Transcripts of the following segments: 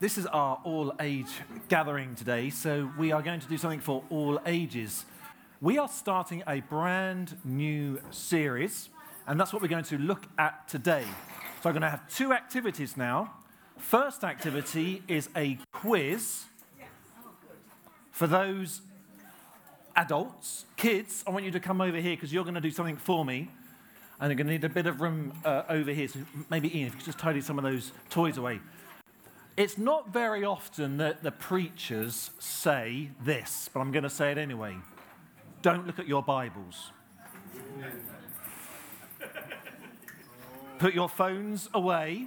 this is our all age gathering today, so we are going to do something for all ages. We are starting a brand new series, and that's what we're going to look at today. So I'm going to have two activities now. First activity is a quiz for those adults, kids. I want you to come over here because you're going to do something for me. And you're going to need a bit of room uh, over here. So maybe Ian, if you could just tidy some of those toys away. It's not very often that the preachers say this, but I'm going to say it anyway. Don't look at your Bibles. Put your phones away.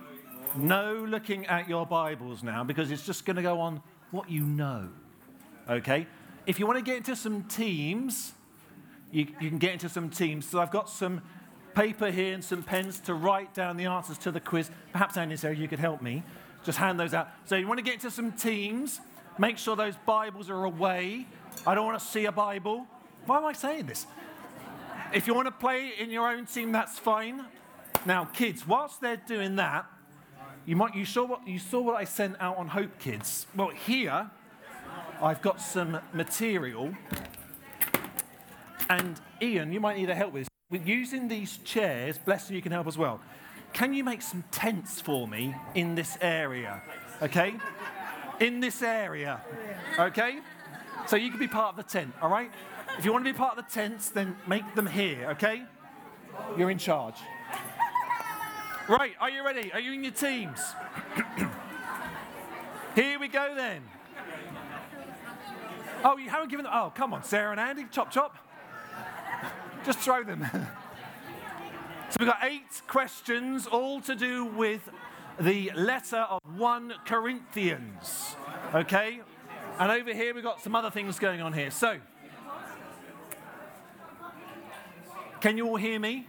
No looking at your Bibles now because it's just going to go on what you know. Okay? If you want to get into some teams, you, you can get into some teams. So I've got some paper here and some pens to write down the answers to the quiz. Perhaps, Andy, Sarah, you could help me. Just hand those out. So you want to get to some teams. Make sure those Bibles are away. I don't want to see a Bible. Why am I saying this? If you want to play in your own team, that's fine. Now, kids, whilst they're doing that, you might you saw what you saw what I sent out on Hope Kids. Well, here I've got some material, and Ian, you might need a help with this. With using these chairs, bless you, you can help as well. Can you make some tents for me in this area? Okay? In this area. Okay? So you can be part of the tent, all right? If you want to be part of the tents, then make them here, okay? You're in charge. Right, are you ready? Are you in your teams? here we go then. Oh, you haven't given them. Oh, come on, Sarah and Andy, chop chop. Just throw them. We've got eight questions, all to do with the letter of 1 Corinthians. Okay? And over here we've got some other things going on here. So, can you all hear me?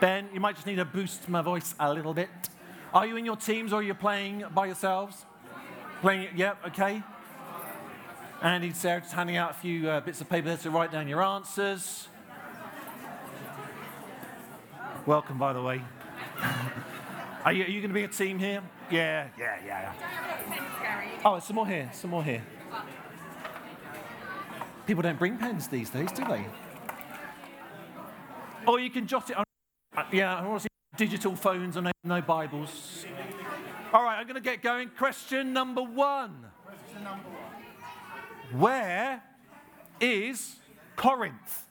Ben, you might just need to boost my voice a little bit. Are you in your teams or are you playing by yourselves? Playing, yep, yeah, okay. Andy, Sarah, just handing out a few uh, bits of paper there to write down your answers. Welcome, by the way. are you, you going to be a team here? Yeah, yeah, yeah. yeah. Oh, some more here, some more here. People don't bring pens these days, do they? Or you can jot it on. Yeah, I want to see digital phones and no, no Bibles. All right, I'm going to get going. Question number one. Question number one. Where is Corinth?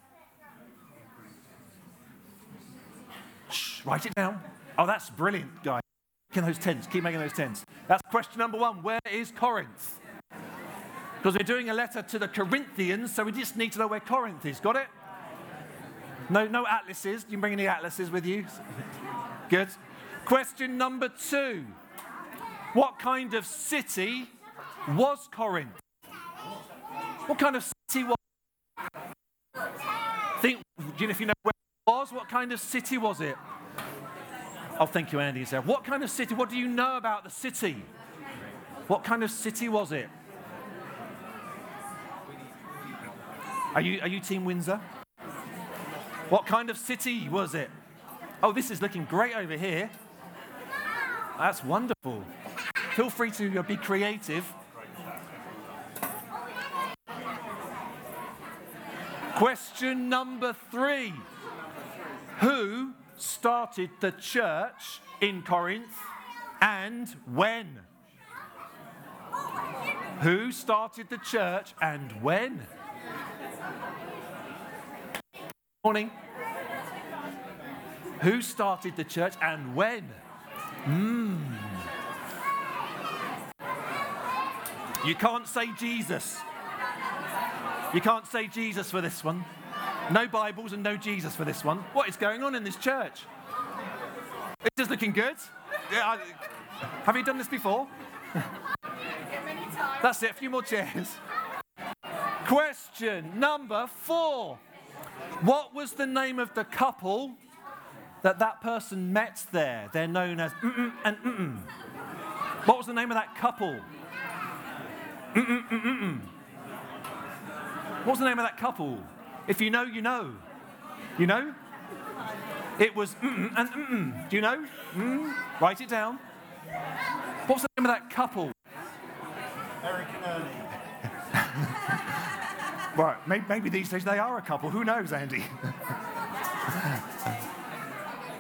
Write it down. Oh, that's brilliant, guys. Making those tents. Keep making those tents. That's question number one. Where is Corinth? Because we're doing a letter to the Corinthians, so we just need to know where Corinth is. Got it? No, no atlases. Do You bring any atlases with you? Good. Question number two. What kind of city was Corinth? What kind of city was? Think, do you know if you know where it was? What kind of city was it? Oh, thank you, Andy. So, what kind of city? What do you know about the city? What kind of city was it? Are you, are you Team Windsor? What kind of city was it? Oh, this is looking great over here. That's wonderful. Feel free to uh, be creative. Question number three who started the church in Corinth and when? Who started the church and when? Morning. Who started the church and when? Mm. You can't say Jesus. You can't say Jesus for this one. No Bibles and no Jesus for this one. What is going on in this church? This is looking good. Yeah, I, have you done this before? That's it, a few more chairs. Question number four. What was the name of the couple that that person met there? They're known as mm-mm and mm-mm. What was the name of that couple? Mm-mm, mm-mm. What was the name of that couple? If you know, you know. You know? It was mm and mm. Do you know? Mm. Write it down. What's the name of that couple? Eric and Ernie. Right, maybe, maybe these days they are a couple. Who knows, Andy?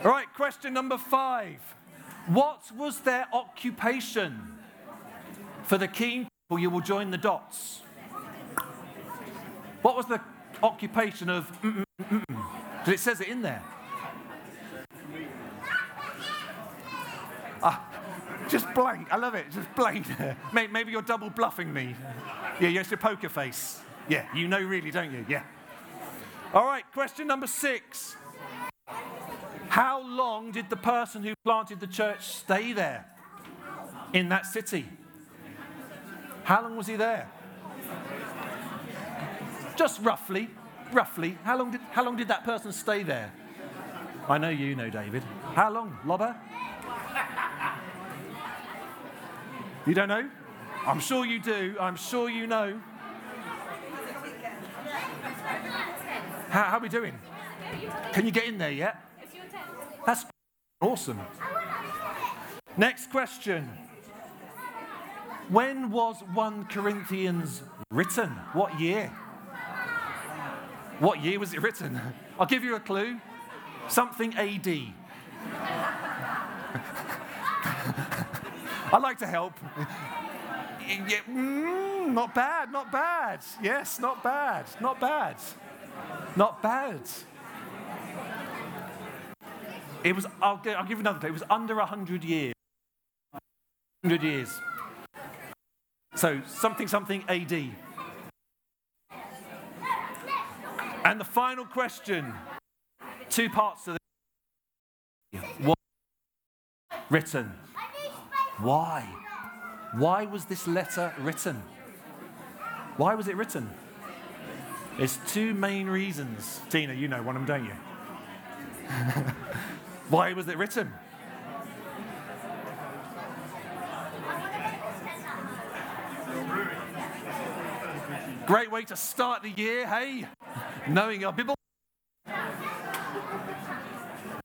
All right, question number five. What was their occupation? For the keen people, you will join the dots. What was the occupation of mm, mm, mm, Because it says it in there. Ah, just blank. I love it. Just blank. Maybe you're double bluffing me. Yeah, yes, your poker face. Yeah, you know really, don't you? Yeah. All right, question number six. How long did the person who planted the church stay there in that city? How long was he there? Just roughly, roughly. How long did, how long did that person stay there? I know you know, David. How long, Lobber? You don't know? I'm sure you do. I'm sure you know. How, how are we doing? Can you get in there yet? That's awesome. Next question. When was 1 Corinthians written? What year? What year was it written? I'll give you a clue. Something AD. I'd like to help. Yeah, mm, not bad, not bad. Yes, not bad, not bad. Not bad. It was, I'll, gi- I'll give you another clue. It was under 100 years. 100 years. So something, something AD. And the final question two parts to the. What written? Why? Why was this letter written? Why was it written? There's two main reasons. Tina, you know one of them, don't you? Why was it written? Great way to start the year, hey? Knowing our Bible.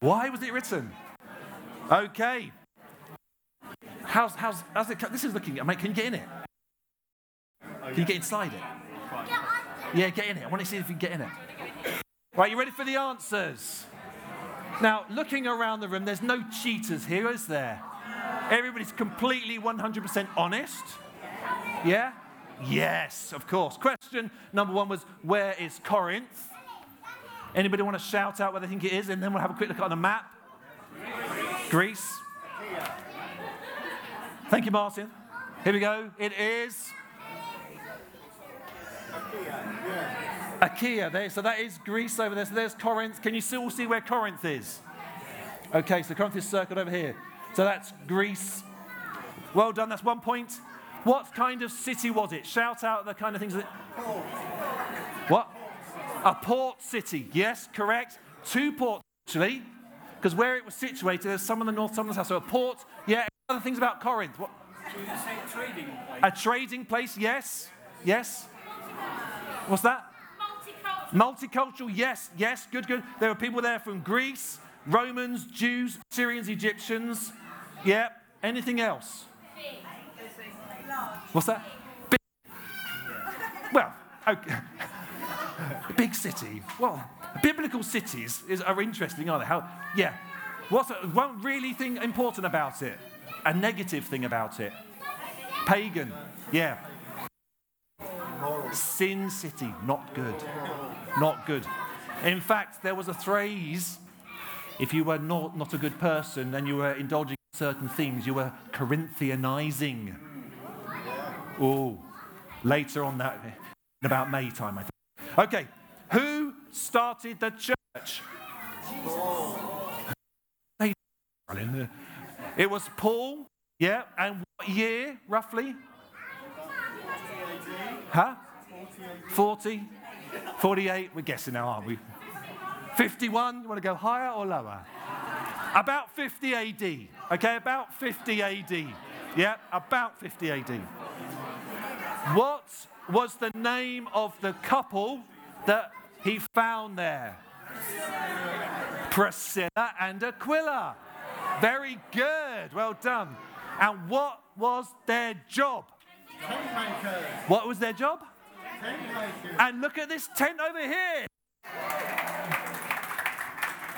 Why was it written? Okay. How's, how's, how's it? This is looking. Mate, can you get in it? Can you get inside it? Yeah, get in it. I want to see if you can get in it. Right, you ready for the answers? Now, looking around the room, there's no cheaters here, is there? Everybody's completely 100% honest. Yeah? Yes, of course. Question number one was where is Corinth? Anybody want to shout out where they think it is? And then we'll have a quick look on the map. Greece. Thank you, Martin. Here we go. It is Achaia. There, so that is Greece over there. So there's Corinth. Can you still see where Corinth is? Okay, so Corinth is circled over here. So that's Greece. Well done. That's one point. What kind of city was it? Shout out the kind of things that. What? A port city. Yes, correct. Two ports actually, because where it was situated, there's some in the north, some in the south. So a port. Yeah. Other things about Corinth. What? trading place. A trading place. Yes. Yes. What's that? Multicultural. Multicultural, yes, yes, good, good. There were people there from Greece, Romans, Jews, Syrians, Egyptians. Yeah. Anything else? What's that? Big. Well, okay. Big city. Well, biblical cities is, are interesting, aren't they? How? Yeah. What's one really thing important about it? A negative thing about it? Pagan. Yeah. Sin City, not good. Not good. In fact, there was a phrase if you were not, not a good person and you were indulging certain things, you were Corinthianizing. Oh, later on that, in about May time, I think. Okay, who started the church? It was Paul, yeah, and what year roughly? Huh? 40? 48? We're guessing now, aren't we? 51? You want to go higher or lower? About 50 AD. Okay, about 50 AD. Yeah, about 50 AD. What was the name of the couple that he found there? Priscilla and Aquila. Very good. Well done. And what was their job? What was their job? And look at this tent over here.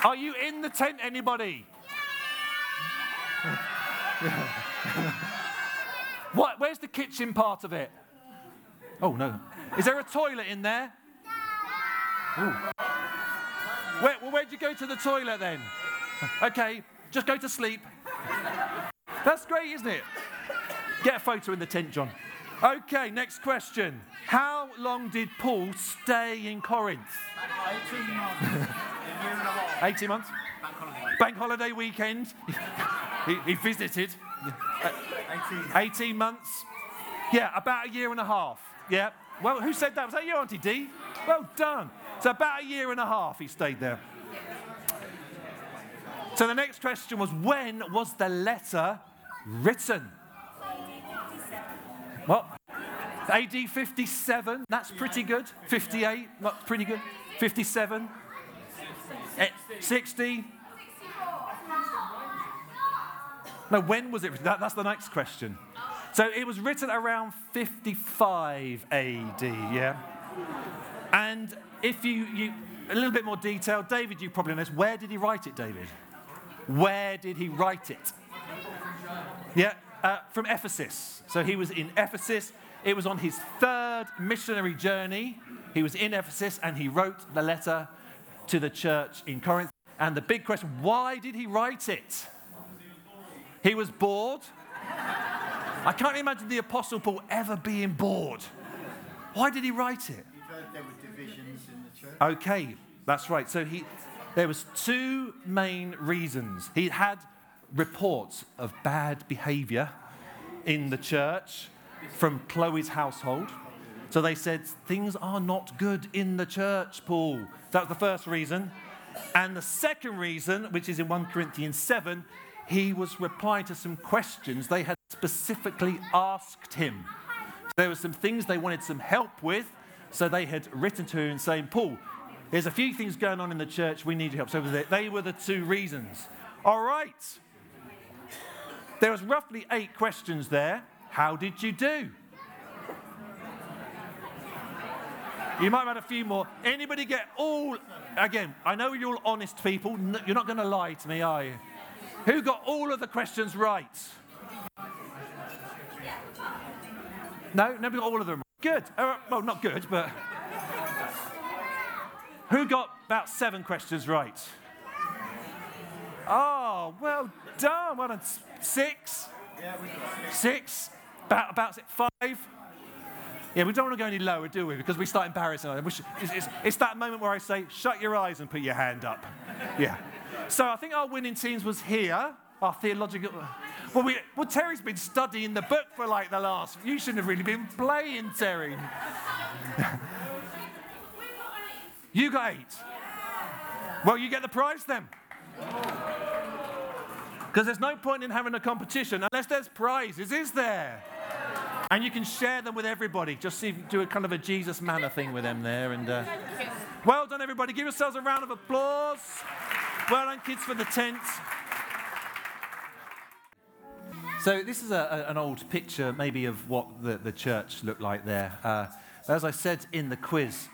Are you in the tent, anybody? what? Where's the kitchen part of it? Oh no. Is there a toilet in there? Ooh. Where, well, where'd you go to the toilet then? Okay, just go to sleep. That's great, isn't it? Get a photo in the tent, John. Okay, next question. How long did Paul stay in Corinth? 18 months. a year and a half. 18 months? Bank holiday weekend. he, he visited. 18. 18 months. Yeah, about a year and a half. Yeah. Well, who said that? Was that you, Auntie D? Well done. So about a year and a half he stayed there. So the next question was when was the letter written? What? AD 57. That's pretty good. 58. Not pretty good. 57. Eh, 60. No, when was it? That, that's the next question. So it was written around 55 AD, yeah? And if you, you, a little bit more detail, David, you probably know this. Where did he write it, David? Where did he write it? Yeah, uh, from Ephesus. So he was in Ephesus. It was on his third missionary journey. He was in Ephesus and he wrote the letter to the church in Corinth. And the big question why did he write it? He was bored. I can't imagine the Apostle Paul ever being bored. Why did he write it? Heard there were divisions in the church. Okay, that's right. So he, there was two main reasons. He had reports of bad behavior in the church from Chloe's household. So they said things are not good in the church, Paul. That was the first reason. And the second reason, which is in 1 Corinthians 7, he was replying to some questions they had specifically asked him. There were some things they wanted some help with, so they had written to him saying, Paul, there's a few things going on in the church, we need your help. So they were the two reasons. All right. There was roughly eight questions there. How did you do? You might have had a few more. Anybody get all, again, I know you're all honest people. You're not going to lie to me, are you? Who got all of the questions right? No, nobody got all of them. Good. Uh, well, not good, but. Who got about seven questions right? Oh, well done. Well done. Six? Six? About, about five? Yeah, we don't want to go any lower, do we? Because we start embarrassing It's, it's, it's that moment where I say, shut your eyes and put your hand up. Yeah. So I think our winning teams was here, our theological. Well, we, well, Terry's been studying the book for like the last. You shouldn't have really been playing, Terry. you got eight. Well, you get the prize then. Because there's no point in having a competition unless there's prizes, is there? And you can share them with everybody. Just see, do a kind of a Jesus manner thing with them there. And uh, well done, everybody. Give yourselves a round of applause. Well done, kids, for the tent. So this is a, a- an old picture, maybe, of what the, the church looked like there. Uh, as I said in the quiz,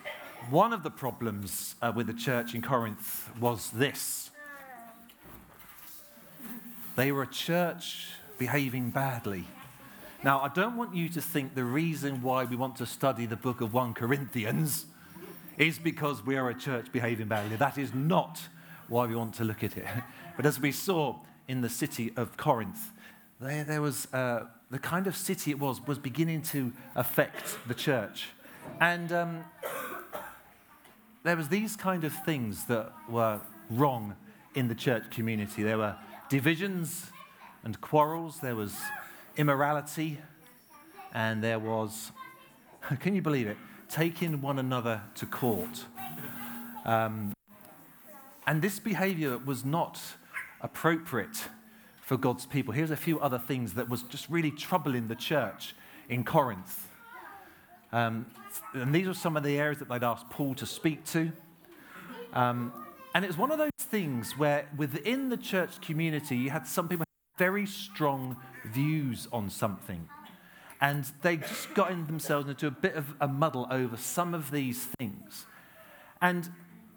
one of the problems uh, with the church in Corinth was this. They were a church behaving badly. Now, I don't want you to think the reason why we want to study the book of 1 Corinthians is because we are a church behaving badly. That is not why we want to look at it. But as we saw in the city of Corinth, there, there was uh, the kind of city it was, was beginning to affect the church. And um, there was these kind of things that were wrong in the church community. There were divisions and quarrels. There was immorality, and there was, can you believe it, taking one another to court. Um, and this behavior was not appropriate for God's people. Here's a few other things that was just really troubling the church in Corinth. Um, and these were some of the areas that they'd asked Paul to speak to. Um, and it was one of those things where within the church community, you had some people very strong views on something. And they just got in themselves into a bit of a muddle over some of these things. And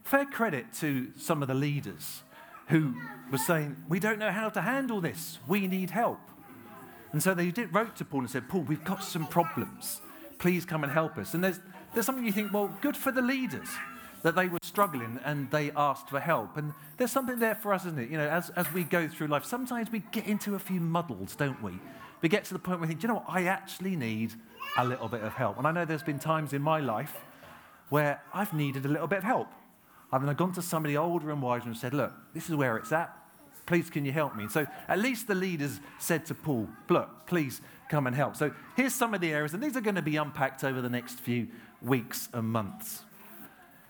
fair credit to some of the leaders who were saying, We don't know how to handle this. We need help. And so they did, wrote to Paul and said, Paul, we've got some problems. Please come and help us. And there's, there's something you think, well, good for the leaders that they were struggling and they asked for help. And there's something there for us, isn't it? You know, as, as we go through life, sometimes we get into a few muddles, don't we? We get to the point where we think, you know what? I actually need a little bit of help. And I know there's been times in my life where I've needed a little bit of help. I've gone to somebody older and wiser and said, look, this is where it's at. Please, can you help me? So at least the leaders said to Paul, look, please come and help. So here's some of the areas, and these are going to be unpacked over the next few weeks and months.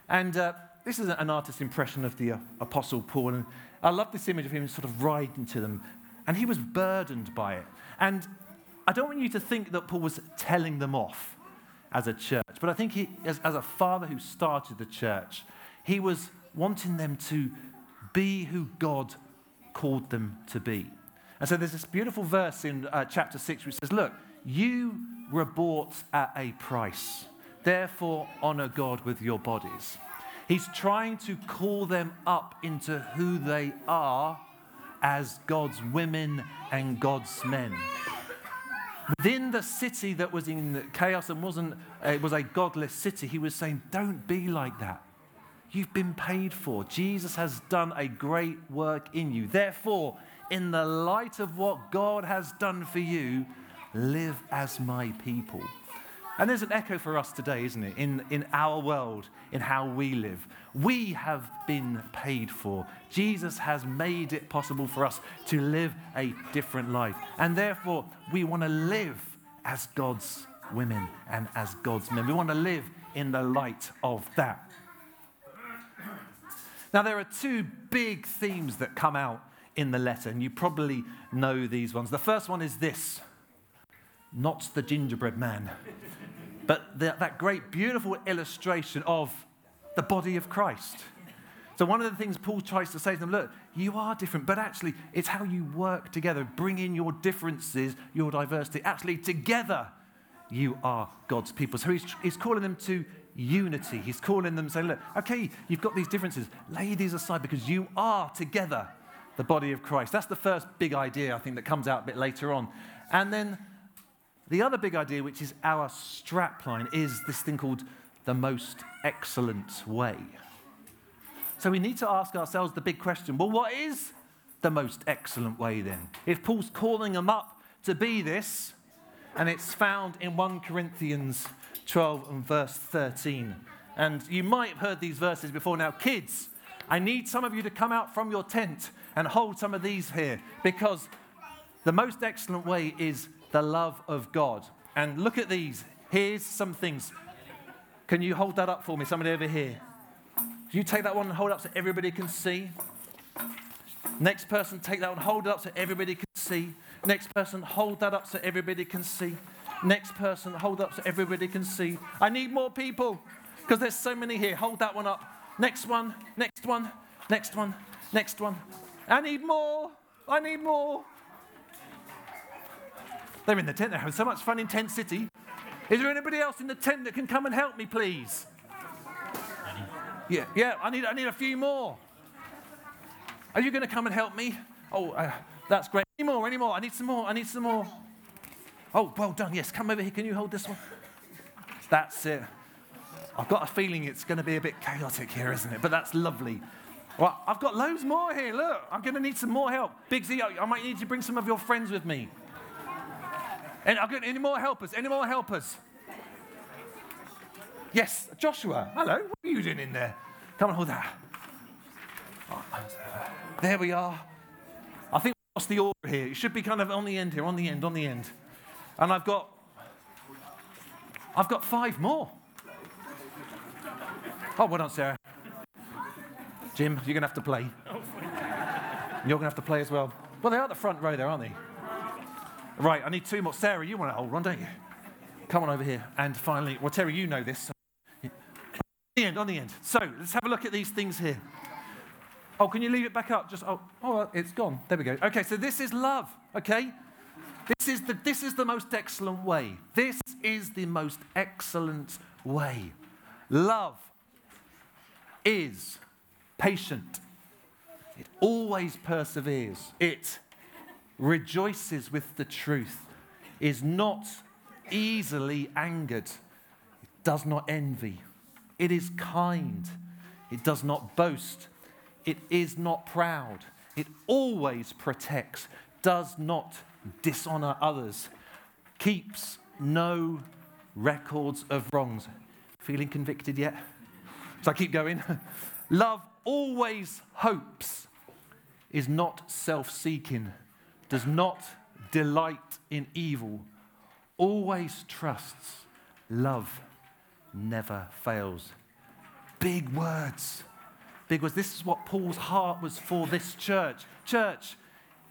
And uh, this is an artist's impression of the uh, Apostle Paul. And I love this image of him sort of riding to them. And he was burdened by it. And I don't want you to think that Paul was telling them off as a church, but I think he, as, as a father who started the church, he was wanting them to be who God called them to be. And so there's this beautiful verse in uh, chapter 6 which says, Look, you were bought at a price. Therefore, honor God with your bodies. He's trying to call them up into who they are as God's women and God's men. Within the city that was in chaos and wasn't, it was a godless city, he was saying, Don't be like that. You've been paid for. Jesus has done a great work in you. Therefore, in the light of what God has done for you, live as my people. And there's an echo for us today, isn't it? In, in our world, in how we live. We have been paid for. Jesus has made it possible for us to live a different life. And therefore, we want to live as God's women and as God's men. We want to live in the light of that. Now, there are two big themes that come out in the letter, and you probably know these ones. The first one is this not the gingerbread man. But the, that great, beautiful illustration of the body of Christ. So, one of the things Paul tries to say to them look, you are different, but actually, it's how you work together. Bring in your differences, your diversity. Actually, together, you are God's people. So, he's, he's calling them to unity. He's calling them, saying, look, okay, you've got these differences. Lay these aside because you are together the body of Christ. That's the first big idea, I think, that comes out a bit later on. And then the other big idea, which is our strapline, is this thing called the most excellent way. So we need to ask ourselves the big question well, what is the most excellent way then? If Paul's calling them up to be this, and it's found in 1 Corinthians 12 and verse 13. And you might have heard these verses before. Now, kids, I need some of you to come out from your tent and hold some of these here because the most excellent way is the love of God. And look at these. Here's some things. Can you hold that up for me? Somebody over here. Do you take that one and hold it up so everybody can see? Next person, take that one, hold it up so everybody can see. Next person, hold that up so everybody can see. Next person, hold up so everybody can see. I need more people because there's so many here. Hold that one up. Next one, next one, next one, next one. I need more. I need more. They're in the tent. They're having so much fun in Tent City. Is there anybody else in the tent that can come and help me, please? Yeah, yeah. I need, I need a few more. Are you going to come and help me? Oh, uh, that's great. Any more? Any more? I need some more. I need some more. Oh, well done. Yes, come over here. Can you hold this one? That's it. I've got a feeling it's going to be a bit chaotic here, isn't it? But that's lovely. Well, I've got loads more here. Look, I'm going to need some more help. Big Z, I might need to bring some of your friends with me. And I've got any more helpers? Any more helpers? Yes, Joshua. Hello. What are you doing in there? Come and hold that. There we are. I think we lost the order here. It should be kind of on the end here, on the end, on the end. And I've got, I've got five more. Oh, well done, Sarah. Jim, you're going to have to play. You're going to have to play as well. Well, they're at the front row there, aren't they? Right, I need two more. Sarah, you want to hold one, don't you? Come on over here. And finally, well, Terry, you know this. On the end, on the end. So let's have a look at these things here. Oh, can you leave it back up? Just, oh, oh, it's gone. There we go. Okay, so this is love. okay? This is, the, this is the most excellent way. This is the most excellent way. Love is patient, it always perseveres, it rejoices with the truth, is not easily angered, it does not envy, it is kind, it does not boast, it is not proud, it always protects, does not dishonor others, keeps no records of wrongs. Feeling convicted yet? So I keep going. Love always hopes, is not self seeking, does not delight in evil, always trusts. Love never fails. Big words. Big words. This is what Paul's heart was for this church. Church,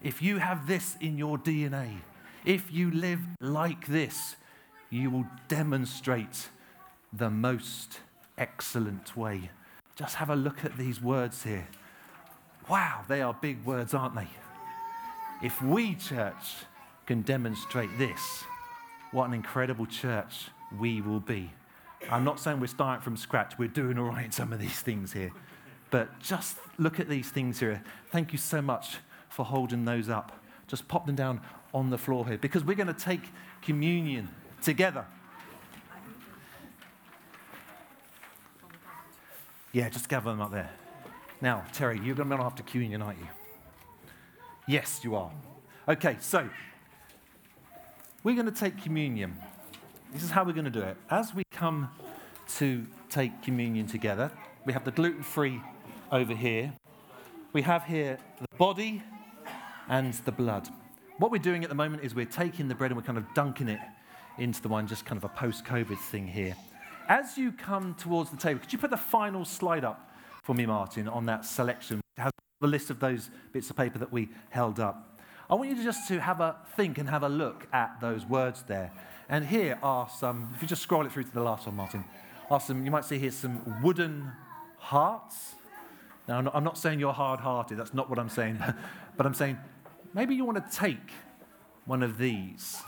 if you have this in your DNA, if you live like this, you will demonstrate the most excellent way. Just have a look at these words here. Wow, they are big words, aren't they? If we, church, can demonstrate this, what an incredible church we will be. I'm not saying we're starting from scratch, we're doing all right in some of these things here. But just look at these things here. Thank you so much for holding those up. Just pop them down on the floor here because we're going to take communion together. Yeah, just gather them up there. Now, Terry, you're going to run after communion, aren't you? Yes, you are. Okay, so we're going to take communion. This is how we're going to do it. As we come to take communion together, we have the gluten free over here. We have here the body and the blood. What we're doing at the moment is we're taking the bread and we're kind of dunking it into the wine, just kind of a post COVID thing here. As you come towards the table, could you put the final slide up for me, Martin, on that selection? It has the list of those bits of paper that we held up. I want you to just to have a think and have a look at those words there. And here are some, if you just scroll it through to the last one, Martin, are some, you might see here some wooden hearts. Now, I'm not, I'm not saying you're hard hearted, that's not what I'm saying, but I'm saying maybe you want to take one of these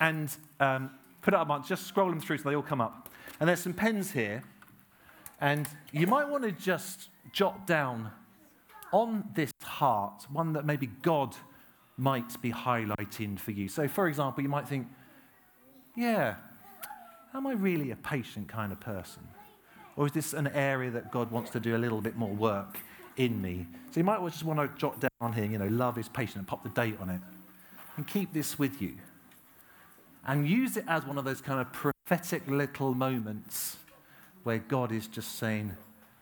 and um, put it up, Martin, just scroll them through so they all come up. And there's some pens here, and you might want to just jot down on this heart one that maybe God might be highlighting for you. So, for example, you might think, yeah, am I really a patient kind of person? Or is this an area that God wants to do a little bit more work in me? So you might just want to jot down here, you know, love is patient and pop the date on it. And keep this with you. And use it as one of those kind of prophetic little moments where God is just saying,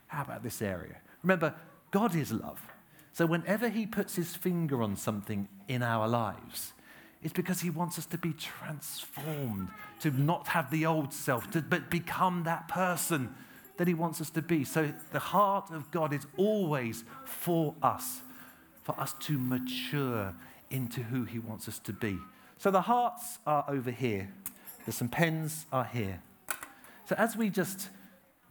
How about this area? Remember, God is love. So whenever He puts His finger on something in our lives, it's because He wants us to be transformed, to not have the old self, to, but become that person that He wants us to be. So the heart of God is always for us, for us to mature into who He wants us to be. So the hearts are over here. There's some pens are here. So as we just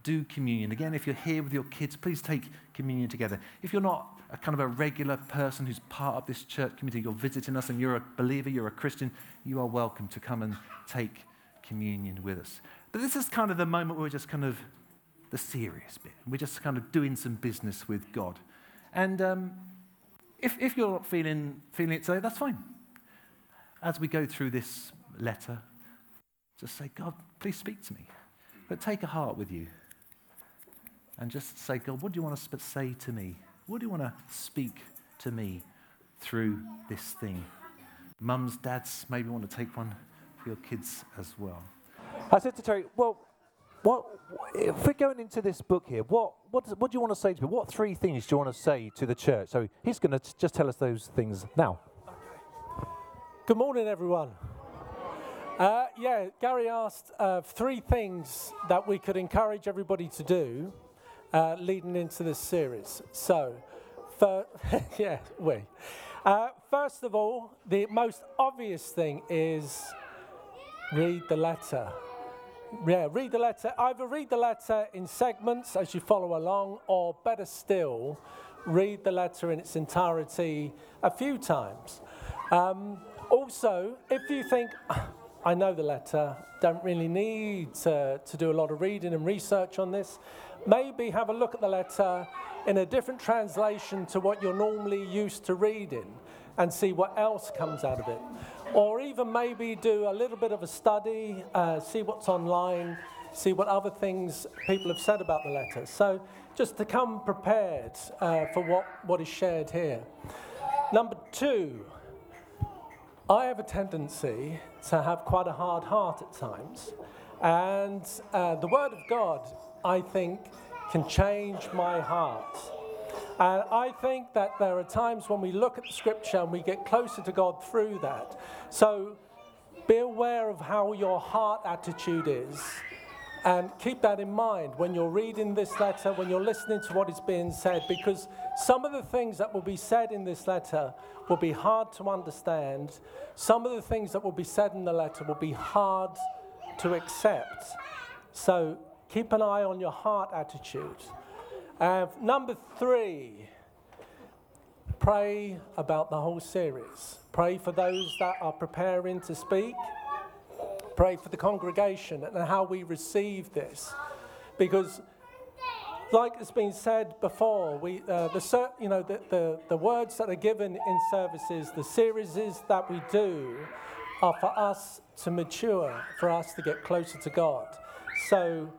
do communion, again, if you're here with your kids, please take communion together. If you're not a kind of a regular person who's part of this church community, you're visiting us and you're a believer, you're a Christian, you are welcome to come and take communion with us. But this is kind of the moment where we're just kind of the serious bit. We're just kind of doing some business with God. And um, if, if you're not feeling, feeling it today, that's fine. As we go through this letter, just say, God, please speak to me. But take a heart with you and just say, God, what do you want to say to me? What do you want to speak to me through this thing? Mums, dads, maybe want to take one for your kids as well. I said to Terry, well, what, if we're going into this book here, what, what, what do you want to say to me? What three things do you want to say to the church? So he's going to just tell us those things now. Good morning, everyone. Uh, yeah, Gary asked uh, three things that we could encourage everybody to do uh, leading into this series. So, for, yeah, we. Uh, first of all, the most obvious thing is read the letter. Yeah, read the letter. Either read the letter in segments as you follow along, or better still, read the letter in its entirety a few times. Um, also, if you think, "Ah, I know the letter, don't really need to, to do a lot of reading and research on this, maybe have a look at the letter in a different translation to what you're normally used to reading and see what else comes out of it. Or even maybe do a little bit of a study, uh, see what's online, see what other things people have said about the letter. So just to come prepared uh, for what, what is shared here. Number two, I have a tendency to have quite a hard heart at times. And uh, the Word of God, I think, can change my heart. And I think that there are times when we look at the Scripture and we get closer to God through that. So be aware of how your heart attitude is. And keep that in mind when you're reading this letter, when you're listening to what is being said, because some of the things that will be said in this letter will be hard to understand. Some of the things that will be said in the letter will be hard to accept. So keep an eye on your heart attitude. Uh, number three, pray about the whole series. Pray for those that are preparing to speak pray for the congregation and how we receive this. Because, like it's been said before, we, uh, the, you know, the, the, the words that are given in services, the series that we do, are for us to mature, for us to get closer to God. So,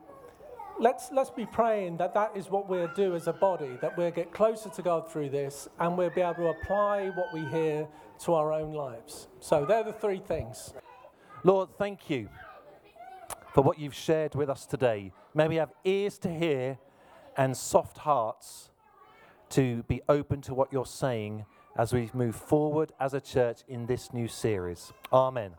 let's, let's be praying that that is what we'll do as a body, that we'll get closer to God through this and we'll be able to apply what we hear to our own lives. So, they're the three things. Lord, thank you for what you've shared with us today. May we have ears to hear and soft hearts to be open to what you're saying as we move forward as a church in this new series. Amen.